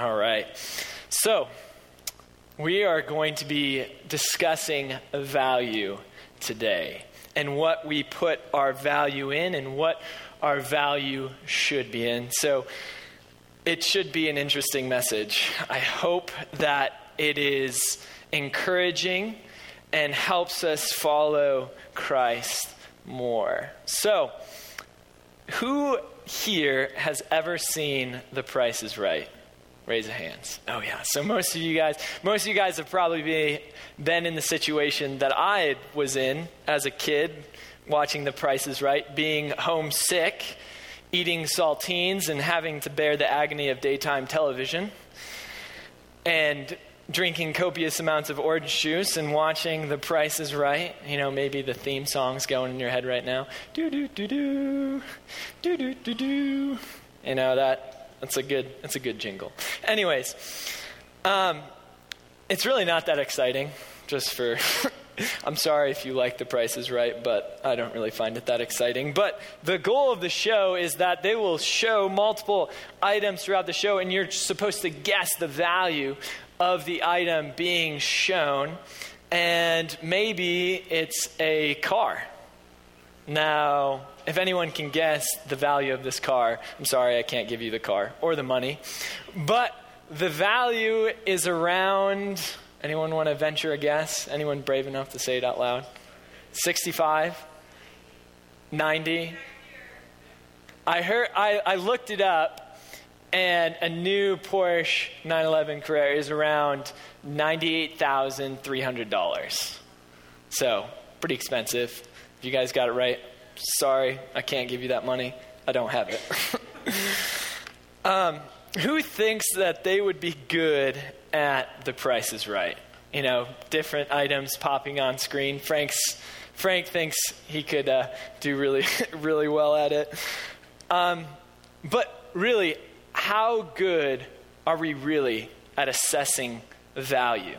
All right. So, we are going to be discussing value today and what we put our value in and what our value should be in. So, it should be an interesting message. I hope that it is encouraging and helps us follow Christ more. So, who here has ever seen The Price is Right? Raise your hands. Oh yeah. So most of you guys, most of you guys have probably be, been in the situation that I was in as a kid, watching The Price is Right, being homesick, eating saltines, and having to bear the agony of daytime television, and drinking copious amounts of orange juice and watching The Price is Right. You know, maybe the theme song's going in your head right now. Do do do do, do do do do. You know that that's a good, that's a good jingle. Anyways, um, it's really not that exciting. Just for, I'm sorry if you like The Price is Right, but I don't really find it that exciting. But the goal of the show is that they will show multiple items throughout the show, and you're supposed to guess the value of the item being shown. And maybe it's a car. Now, if anyone can guess the value of this car, I'm sorry I can't give you the car or the money. But the value is around, anyone want to venture a guess? Anyone brave enough to say it out loud? 65? 90? I heard I, I looked it up and a new Porsche 911 Carrera is around $98,300. So, pretty expensive. If you guys got it right, sorry, I can't give you that money. I don't have it. um, who thinks that they would be good at the Price is Right? You know, different items popping on screen. Frank's Frank thinks he could uh, do really, really well at it. Um, but really, how good are we really at assessing value?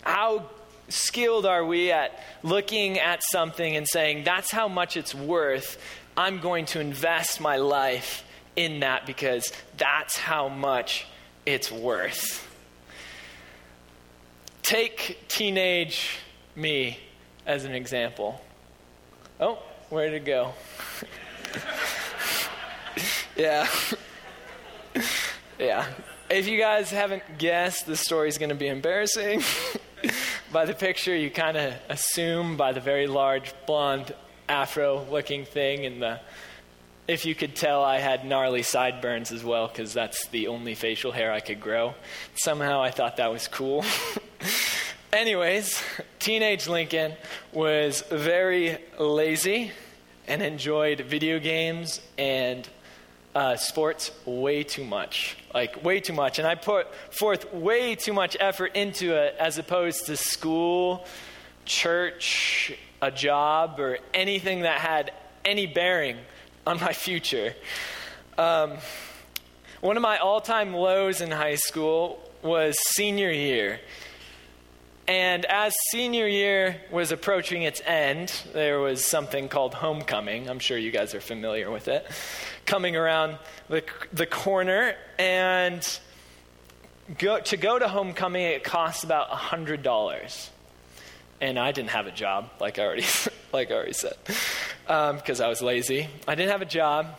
How skilled are we at looking at something and saying, that's how much it's worth? I'm going to invest my life in that because that's how much it's worth. Take teenage me as an example. Oh, where it go? yeah. yeah. If you guys haven't guessed, the story's going to be embarrassing. by the picture, you kind of assume by the very large blonde afro looking thing and the if you could tell I had gnarly sideburns as well because that's the only facial hair I could grow. Somehow I thought that was cool. Anyways, teenage Lincoln was very lazy and enjoyed video games and uh, sports way too much. Like, way too much. And I put forth way too much effort into it as opposed to school, church, a job, or anything that had any bearing on my future. Um, one of my all time lows in high school was senior year. And as senior year was approaching its end, there was something called homecoming. I'm sure you guys are familiar with it. Coming around the, the corner. And go, to go to homecoming, it costs about $100. And I didn't have a job, like I already, like I already said, because um, I was lazy. I didn't have a job.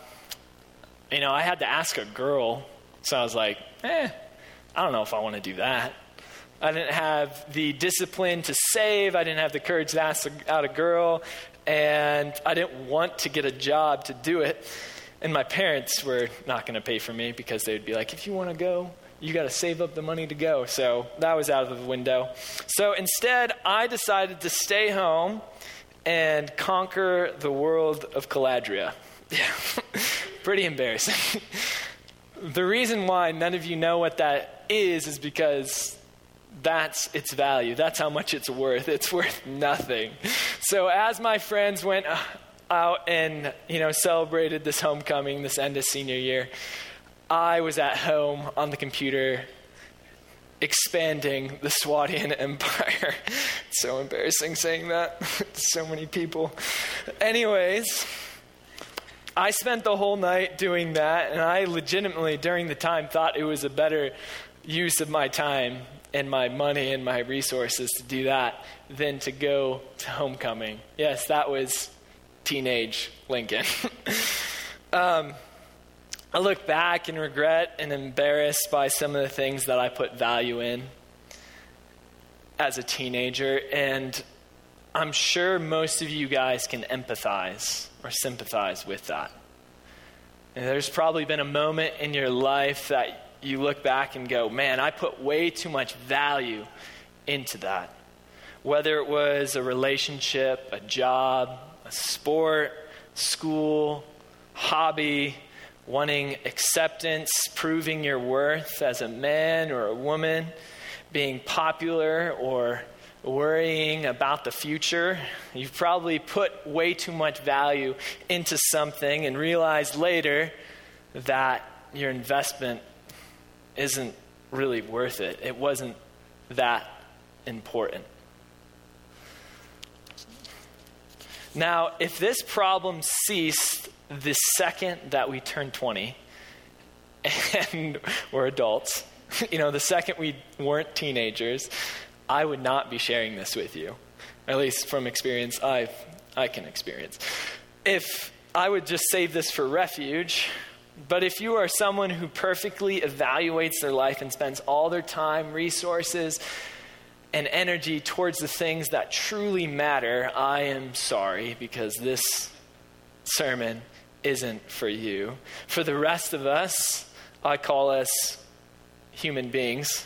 You know, I had to ask a girl. So I was like, eh, I don't know if I want to do that. I didn't have the discipline to save. I didn't have the courage to ask out a girl. And I didn't want to get a job to do it. And my parents were not going to pay for me because they would be like, if you want to go, you got to save up the money to go. So that was out of the window. So instead, I decided to stay home and conquer the world of Calradia. Pretty embarrassing. the reason why none of you know what that is is because that's its value. That's how much it's worth. It's worth nothing. So as my friends went uh, out and, you know, celebrated this homecoming, this end of senior year, I was at home on the computer expanding the Swadian empire. it's so embarrassing saying that. so many people. Anyways, I spent the whole night doing that, and I legitimately, during the time, thought it was a better use of my time and my money and my resources to do that than to go to homecoming. Yes, that was teenage Lincoln. um, I look back and regret and embarrassed by some of the things that I put value in as a teenager, and I'm sure most of you guys can empathize or sympathize with that. And there's probably been a moment in your life that you look back and go, man, I put way too much value into that. Whether it was a relationship, a job, a sport, school, hobby, wanting acceptance, proving your worth as a man or a woman, being popular or worrying about the future. You've probably put way too much value into something and realized later that your investment isn't really worth it. It wasn't that important. Now, if this problem ceased the second that we turned 20 and we're adults, you know, the second we weren't teenagers, I would not be sharing this with you. At least from experience i I can experience. If I would just save this for refuge, but if you are someone who perfectly evaluates their life and spends all their time, resources, and energy towards the things that truly matter, I am sorry because this sermon isn't for you. For the rest of us, I call us human beings.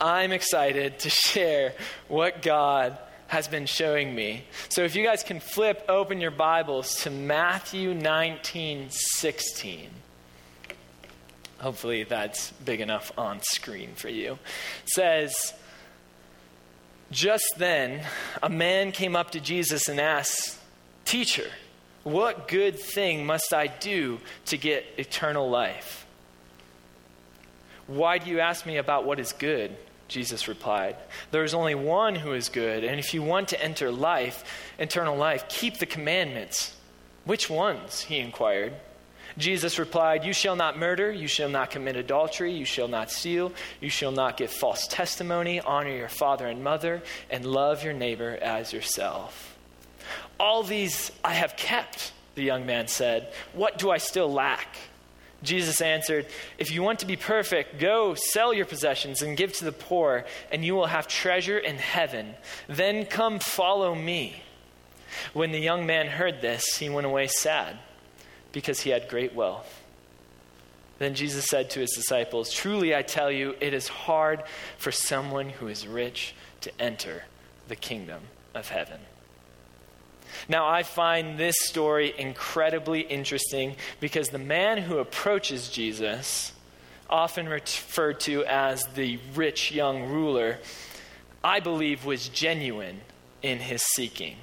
I'm excited to share what God has been showing me. So if you guys can flip open your Bibles to Matthew 19 16. Hopefully that's big enough on screen for you. It says, Just then, a man came up to Jesus and asked, Teacher, what good thing must I do to get eternal life? Why do you ask me about what is good? Jesus replied, There is only one who is good, and if you want to enter life, eternal life, keep the commandments. Which ones? he inquired. Jesus replied, You shall not murder, you shall not commit adultery, you shall not steal, you shall not give false testimony, honor your father and mother, and love your neighbor as yourself. All these I have kept, the young man said. What do I still lack? Jesus answered, If you want to be perfect, go sell your possessions and give to the poor, and you will have treasure in heaven. Then come follow me. When the young man heard this, he went away sad, because he had great wealth. Then Jesus said to his disciples, Truly I tell you, it is hard for someone who is rich to enter the kingdom of heaven. Now, I find this story incredibly interesting because the man who approaches Jesus, often referred to as the rich young ruler, I believe was genuine in his seeking.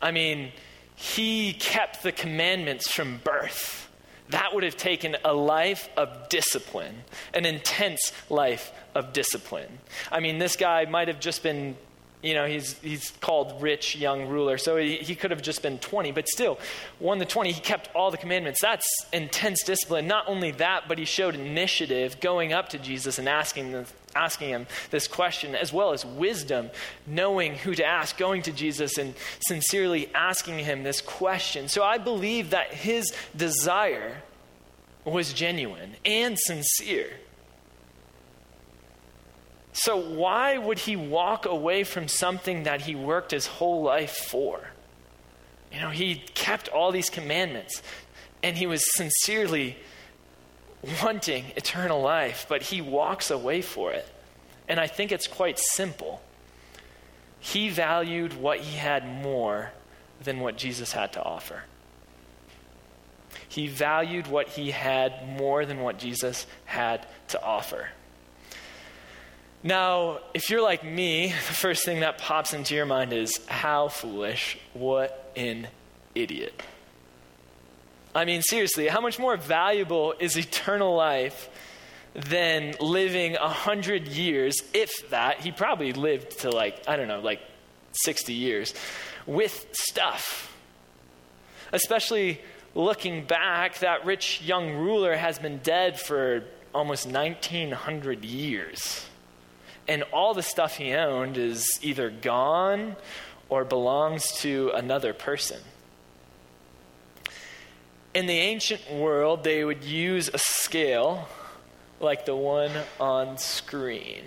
I mean, he kept the commandments from birth. That would have taken a life of discipline, an intense life of discipline. I mean, this guy might have just been you know, he's, he's called rich young ruler. So he, he could have just been 20, but still, 1 to 20, he kept all the commandments. That's intense discipline. Not only that, but he showed initiative going up to Jesus and asking, the, asking him this question, as well as wisdom, knowing who to ask, going to Jesus and sincerely asking him this question. So I believe that his desire was genuine and sincere. So, why would he walk away from something that he worked his whole life for? You know, he kept all these commandments and he was sincerely wanting eternal life, but he walks away for it. And I think it's quite simple. He valued what he had more than what Jesus had to offer. He valued what he had more than what Jesus had to offer. Now, if you're like me, the first thing that pops into your mind is how foolish, what an idiot. I mean, seriously, how much more valuable is eternal life than living a hundred years, if that? He probably lived to like, I don't know, like 60 years, with stuff. Especially looking back, that rich young ruler has been dead for almost 1900 years. And all the stuff he owned is either gone or belongs to another person. In the ancient world, they would use a scale like the one on screen.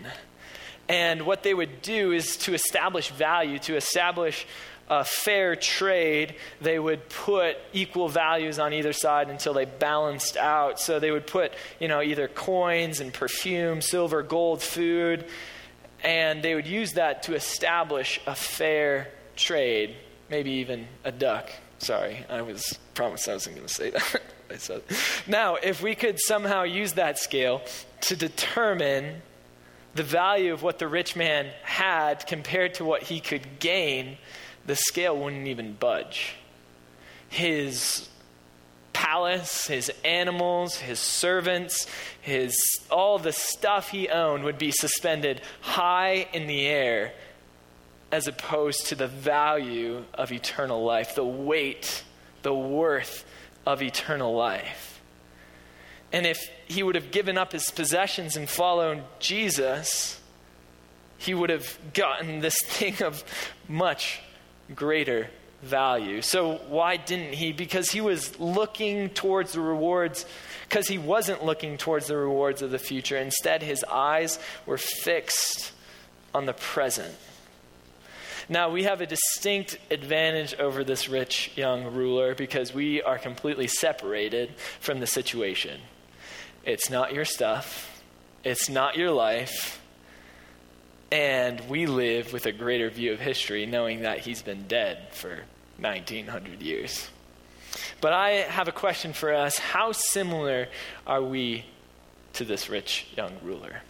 And what they would do is to establish value, to establish a fair trade, they would put equal values on either side until they balanced out. So they would put, you know, either coins and perfume, silver, gold, food, and they would use that to establish a fair trade, maybe even a duck. Sorry, I was promised I wasn't going to say that. I said. Now, if we could somehow use that scale to determine the value of what the rich man had compared to what he could gain, the scale wouldn't even budge. His palace, his animals, his servants, his all the stuff he owned would be suspended high in the air as opposed to the value of eternal life, the weight, the worth of eternal life. And if he would have given up his possessions and followed Jesus, he would have gotten this thing of much greater value. So, why didn't he? Because he was looking towards the rewards, because he wasn't looking towards the rewards of the future. Instead, his eyes were fixed on the present. Now, we have a distinct advantage over this rich young ruler because we are completely separated from the situation. It's not your stuff, it's not your life, and we live with a greater view of history, knowing that he's been dead for 1900 years. But I have a question for us. How similar are we to this rich young ruler?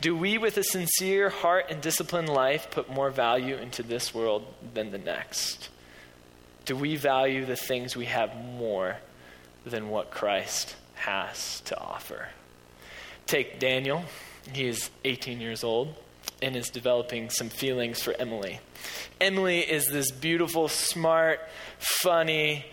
Do we, with a sincere heart and disciplined life, put more value into this world than the next? Do we value the things we have more than what Christ has to offer? Take Daniel. He is 18 years old and is developing some feelings for Emily. Emily is this beautiful, smart, funny,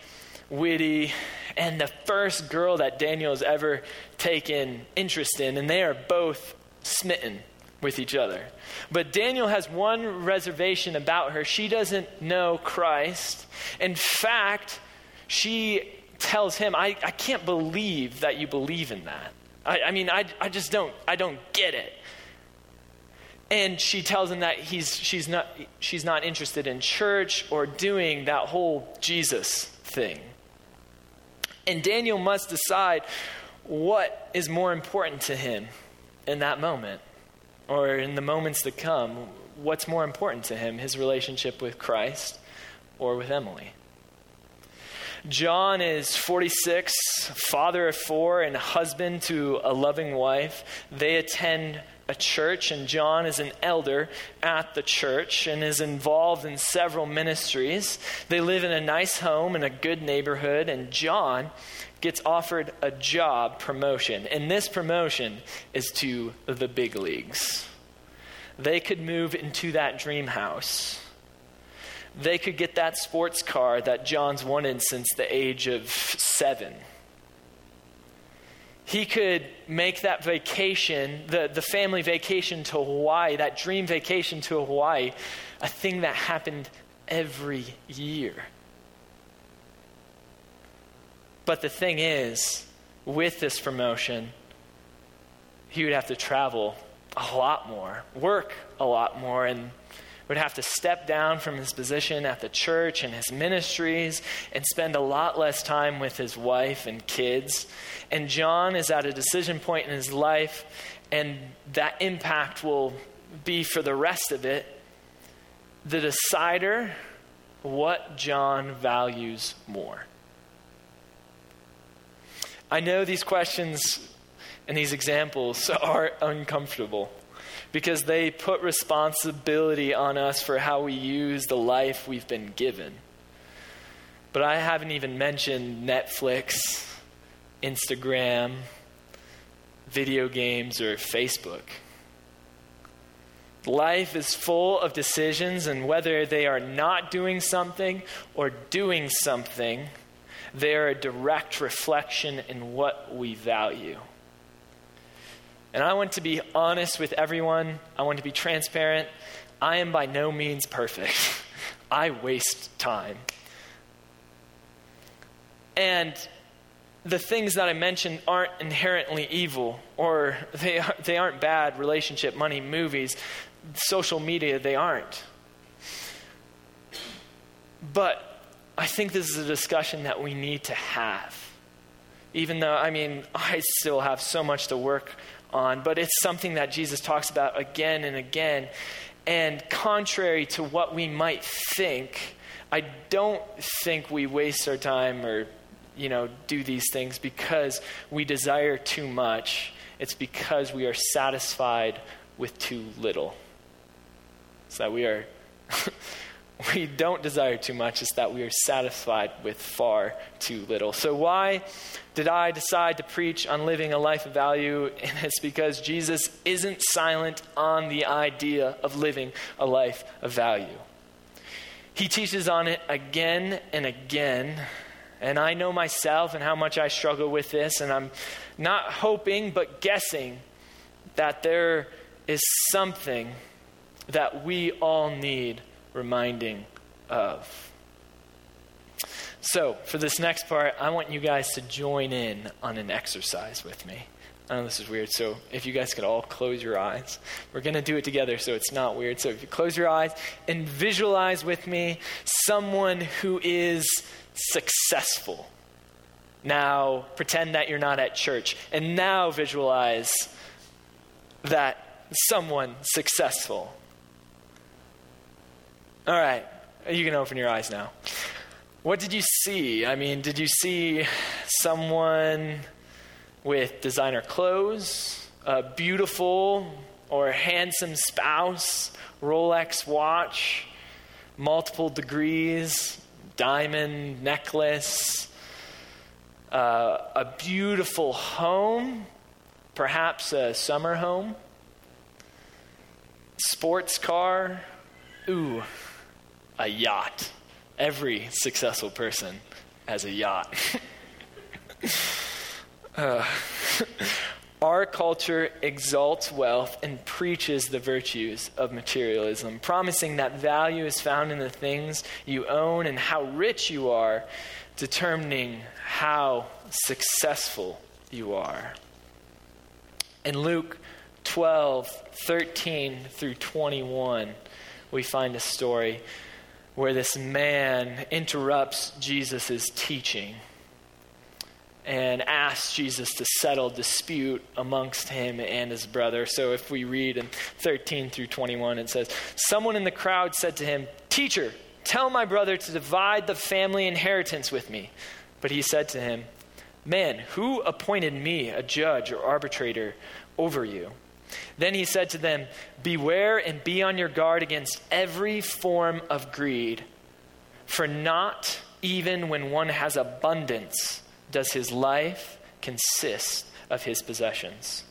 witty, and the first girl that Daniel has ever taken interest in, and they are both smitten with each other. But Daniel has one reservation about her. She doesn't know Christ. In fact, she tells him, I, I can't believe that you believe in that. I, I mean, I, I just don't, I don't get it. And she tells him that he's, she's, not, she's not interested in church or doing that whole Jesus thing. And Daniel must decide what is more important to him in that moment or in the moments to come. What's more important to him, his relationship with Christ or with Emily? John is 46, father of four, and husband to a loving wife. They attend a church, and John is an elder at the church and is involved in several ministries. They live in a nice home in a good neighborhood, and John gets offered a job promotion. And this promotion is to the big leagues. They could move into that dream house. They could get that sports car that John's wanted since the age of seven he could make that vacation, the, the family vacation to Hawaii, that dream vacation to Hawaii, a thing that happened every year. But the thing is, with this promotion, he would have to travel a lot more, work a lot more, and would have to step down from his position at the church and his ministries and spend a lot less time with his wife and kids. And John is at a decision point in his life, and that impact will be for the rest of it the decider what John values more. I know these questions and these examples are uncomfortable because they put responsibility on us for how we use the life we've been given. But I haven't even mentioned Netflix, Instagram, video games, or Facebook. Life is full of decisions, and whether they are not doing something or doing something, they are a direct reflection in what we value. And I want to be honest with everyone, I want to be transparent. I am by no means perfect. I waste time. And the things that I mentioned aren't inherently evil or they, they aren't bad relationship, money, movies, social media, they aren't. But I think this is a discussion that we need to have. Even though, I mean, I still have so much to work on, but it's something that Jesus talks about again and again. And contrary to what we might think, I don't think we waste our time or, you know, do these things because we desire too much. It's because we are satisfied with too little. So that we are we don't desire too much, is that we are satisfied with far too little. So, why did I decide to preach on living a life of value? And it's because Jesus isn't silent on the idea of living a life of value. He teaches on it again and again. And I know myself and how much I struggle with this, and I'm not hoping but guessing that there is something that we all need reminding of. So, for this next part, I want you guys to join in on an exercise with me. I know this is weird, so if you guys could all close your eyes, we're going to do it together so it's not weird. So, if you close your eyes and visualize with me someone who is successful. Now, pretend that you're not at church, and now visualize that someone successful. All right, you can open your eyes now. What did you see? I mean, did you see someone with designer clothes, a beautiful or handsome spouse, Rolex watch, multiple degrees, diamond necklace, uh, a beautiful home, perhaps a summer home, sports car? Ooh a yacht. Every successful person has a yacht. uh, our culture exalts wealth and preaches the virtues of materialism, promising that value is found in the things you own and how rich you are, determining how successful you are. In Luke 12, 13 through 21, we find a story where this man interrupts Jesus' teaching and asks Jesus to settle dispute amongst him and his brother. So if we read in 13 through 21, it says, Someone in the crowd said to him, Teacher, tell my brother to divide the family inheritance with me. But he said to him, Man, who appointed me a judge or arbitrator over you? Then he said to them, Beware and be on your guard against every form of greed, for not even when one has abundance does his life consist of his possessions.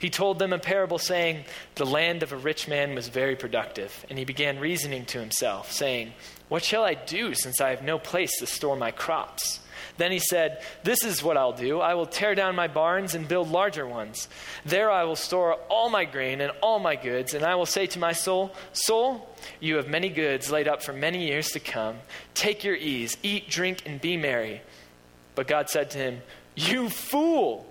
He told them a parable saying, The land of a rich man was very productive, and he began reasoning to himself, saying, What shall I do since I have no place to store my crops? Then he said, This is what I'll do. I will tear down my barns and build larger ones. There I will store all my grain and all my goods, and I will say to my soul, Soul, you have many goods laid up for many years to come. Take your ease, eat, drink, and be merry. But God said to him, You fool!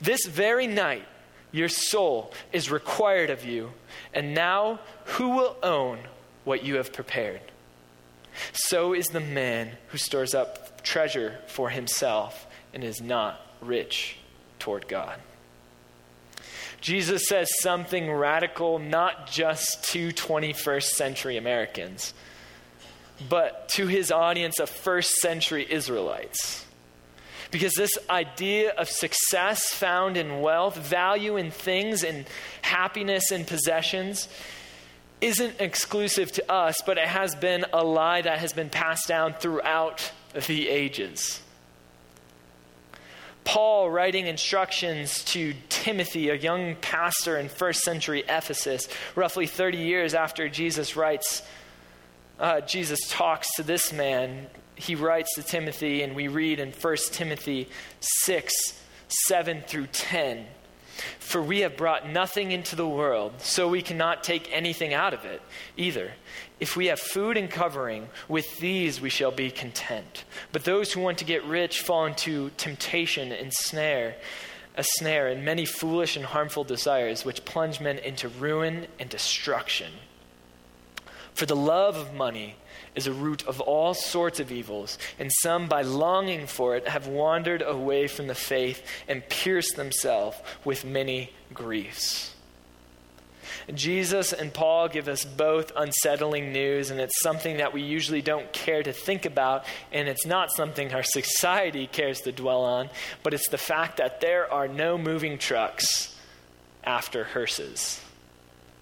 This very night your soul is required of you, and now who will own what you have prepared? So is the man who stores up treasure for himself and is not rich toward God. Jesus says something radical not just to 21st century Americans, but to his audience of first century Israelites. Because this idea of success found in wealth, value in things, and happiness in possessions isn't exclusive to us, but it has been a lie that has been passed down throughout the ages. Paul, writing instructions to Timothy, a young pastor in first century Ephesus, roughly 30 years after Jesus writes, uh, Jesus talks to this man he writes to Timothy, and we read in 1 Timothy 6 7 through 10. For we have brought nothing into the world, so we cannot take anything out of it either. If we have food and covering, with these we shall be content. But those who want to get rich fall into temptation and snare, a snare, and many foolish and harmful desires, which plunge men into ruin and destruction. For the love of money is a root of all sorts of evils, and some, by longing for it, have wandered away from the faith and pierced themselves with many griefs. Jesus and Paul give us both unsettling news, and it's something that we usually don't care to think about, and it's not something our society cares to dwell on, but it's the fact that there are no moving trucks after hearses.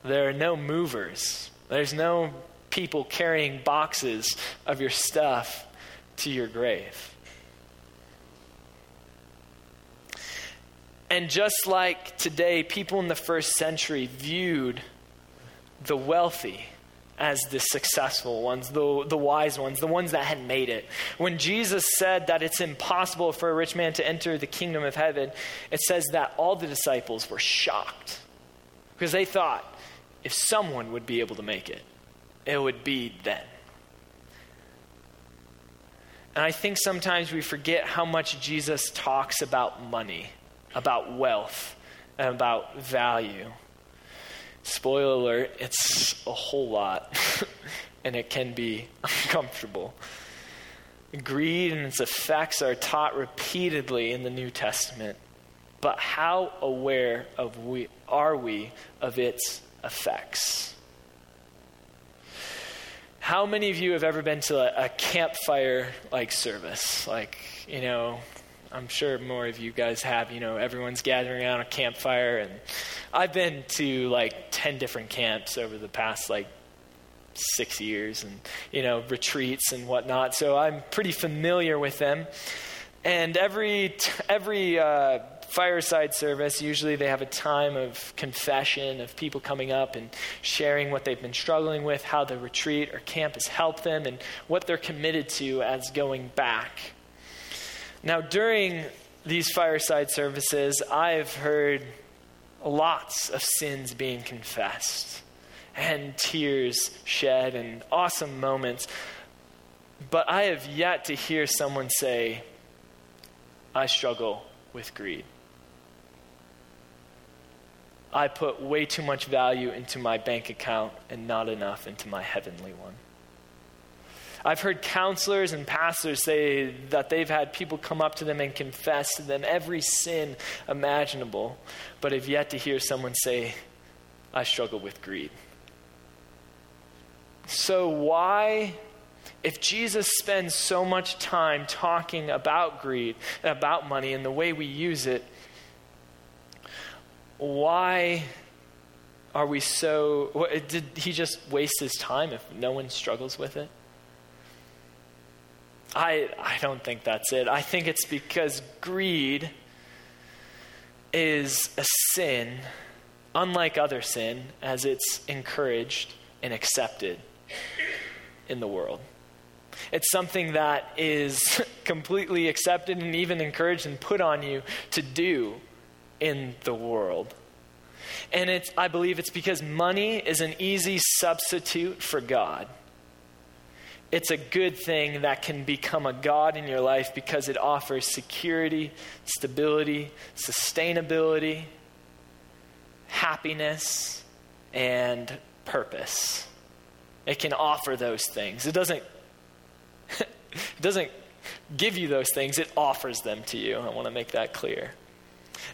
There are no movers. There's no people carrying boxes of your stuff to your grave. And just like today, people in the first century viewed the wealthy as the successful ones, the, the wise ones, the ones that had made it. When Jesus said that it's impossible for a rich man to enter the kingdom of heaven, it says that all the disciples were shocked because they thought if someone would be able to make it, it would be then. And I think sometimes we forget how much Jesus talks about money, about wealth, and about value. Spoiler alert, it's a whole lot, and it can be uncomfortable. Greed and its effects are taught repeatedly in the New Testament. But how aware of we, are we of its effects? How many of you have ever been to a, a campfire like service? Like, you know, I'm sure more of you guys have, you know, everyone's gathering around a campfire. And I've been to like 10 different camps over the past like six years and, you know, retreats and whatnot. So I'm pretty familiar with them. And every, every, uh, fireside service, usually they have a time of confession, of people coming up and sharing what they've been struggling with, how the retreat or camp has helped them, and what they're committed to as going back. Now, during these fireside services, I've heard lots of sins being confessed and tears shed and awesome moments. But I have yet to hear someone say, I struggle with greed. I put way too much value into my bank account and not enough into my heavenly one. I've heard counselors and pastors say that they've had people come up to them and confess to them every sin imaginable, but have yet to hear someone say, I struggle with greed. So, why, if Jesus spends so much time talking about greed, and about money, and the way we use it, why are we so. Did he just waste his time if no one struggles with it? I, I don't think that's it. I think it's because greed is a sin, unlike other sin, as it's encouraged and accepted in the world. It's something that is completely accepted and even encouraged and put on you to do in the world. And it's, I believe it's because money is an easy substitute for God. It's a good thing that can become a God in your life because it offers security, stability, sustainability, happiness, and purpose. It can offer those things. It doesn't, it doesn't give you those things, it offers them to you. I want to make that clear.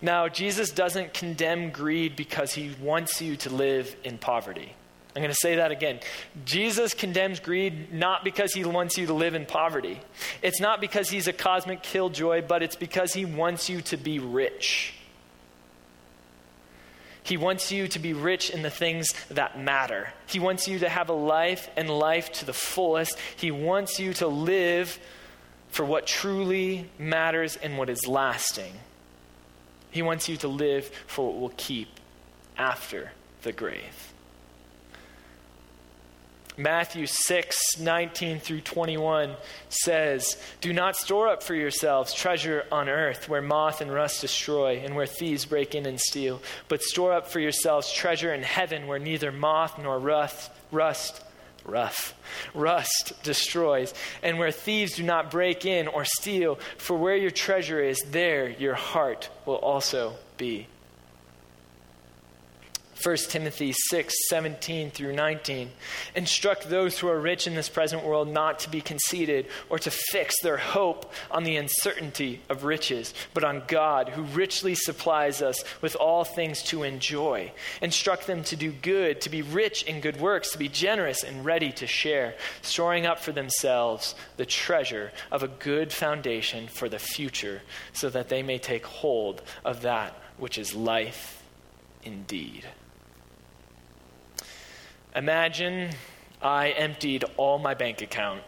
Now, Jesus doesn't condemn greed because he wants you to live in poverty. I'm going to say that again. Jesus condemns greed not because he wants you to live in poverty. It's not because he's a cosmic killjoy, but it's because he wants you to be rich. He wants you to be rich in the things that matter. He wants you to have a life and life to the fullest. He wants you to live for what truly matters and what is lasting. He wants you to live for what will keep after the grave. Matthew 6, 19 through 21 says, Do not store up for yourselves treasure on earth where moth and rust destroy and where thieves break in and steal, but store up for yourselves treasure in heaven where neither moth nor rust, rust rough. Rust destroys, and where thieves do not break in or steal, for where your treasure is, there your heart will also be. 1 Timothy 6, 17 through 19. Instruct those who are rich in this present world not to be conceited or to fix their hope on the uncertainty of riches, but on God, who richly supplies us with all things to enjoy. Instruct them to do good, to be rich in good works, to be generous and ready to share, storing up for themselves the treasure of a good foundation for the future, so that they may take hold of that which is life indeed. Imagine I emptied all my bank account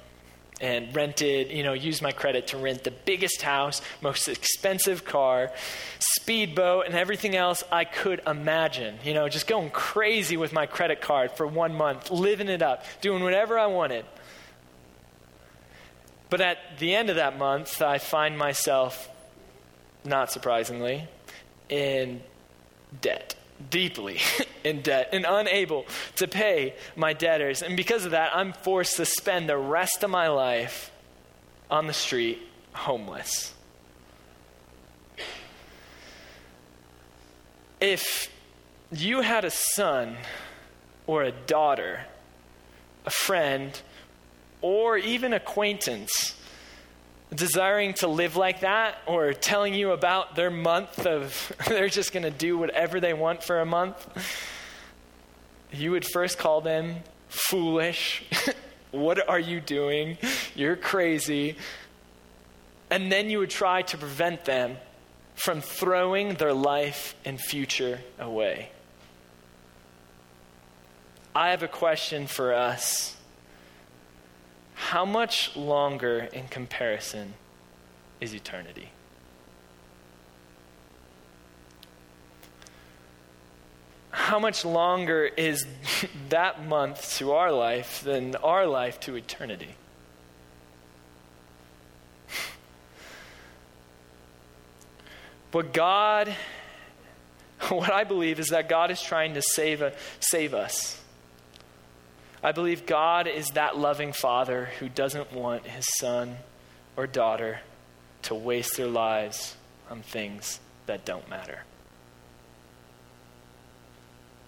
and rented, you know, used my credit to rent the biggest house, most expensive car, speedboat, and everything else I could imagine. You know, just going crazy with my credit card for one month, living it up, doing whatever I wanted. But at the end of that month, I find myself, not surprisingly, in debt deeply in debt and unable to pay my debtors. And because of that, I'm forced to spend the rest of my life on the street homeless. If you had a son or a daughter, a friend, or even acquaintance desiring to live like that or telling you about their month of they're just going to do whatever they want for a month, you would first call them foolish. what are you doing? You're crazy. And then you would try to prevent them from throwing their life and future away. I have a question for us how much longer in comparison is eternity? How much longer is that month to our life than our life to eternity? What God, what I believe is that God is trying to save, a, save us. I believe God is that loving father who doesn't want his son or daughter to waste their lives on things that don't matter,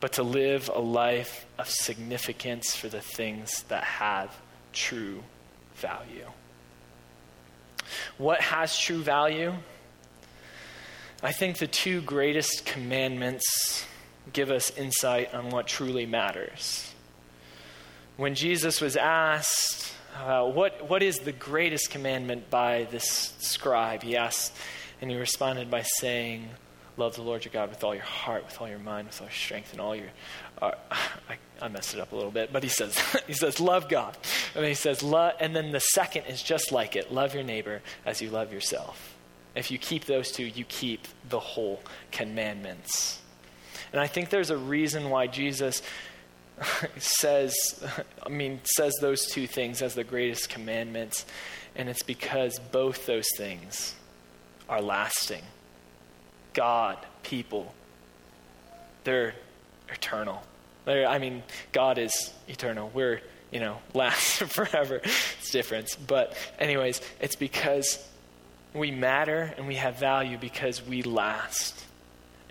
but to live a life of significance for the things that have true value. What has true value? I think the two greatest commandments give us insight on what truly matters when Jesus was asked, uh, what, what is the greatest commandment by this scribe? He asked, and he responded by saying, Love the Lord your God with all your heart, with all your mind, with all your strength, and all your. Uh, I, I, messed it up a little bit, but he says, he says, love God. And he says, and then the second is just like it love your neighbor as you love yourself. If you keep those two, you keep the whole commandments. And I think there's a reason why Jesus says, I mean, says those two things as the greatest commandments, and it's because both those things are lasting. God, people, they're eternal. They're, I mean, God is eternal. We're, you know, last forever. It's different. But, anyways, it's because we matter and we have value because we last.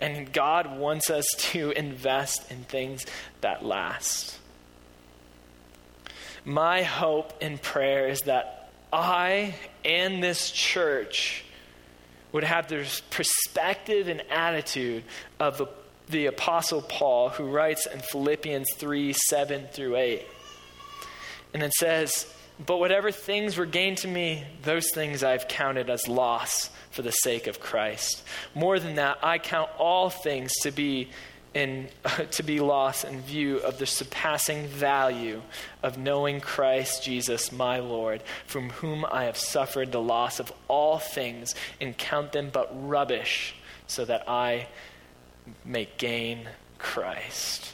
And God wants us to invest in things that last. My hope and prayer is that I and this church would have the perspective and attitude of the, the Apostle Paul, who writes in Philippians 3 7 through 8. And it says, But whatever things were gained to me, those things I've counted as loss for the sake of Christ. More than that, I count all things to be in, to be lost in view of the surpassing value of knowing Christ Jesus, my Lord, from whom I have suffered the loss of all things and count them but rubbish, so that I may gain Christ.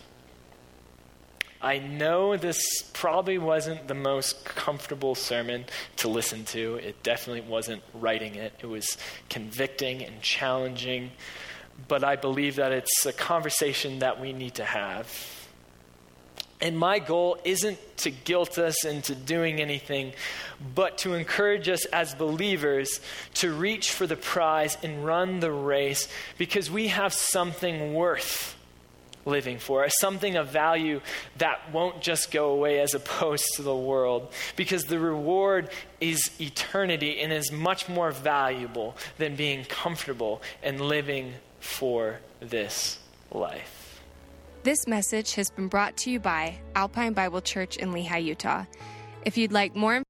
I know this probably wasn't the most comfortable sermon to listen to. It definitely wasn't writing it, it was convicting and challenging. But I believe that it's a conversation that we need to have. And my goal isn't to guilt us into doing anything, but to encourage us as believers to reach for the prize and run the race because we have something worth living for, something of value that won't just go away as opposed to the world. Because the reward is eternity and is much more valuable than being comfortable and living for this life. This message has been brought to you by Alpine Bible Church in Lehi, Utah. If you'd like more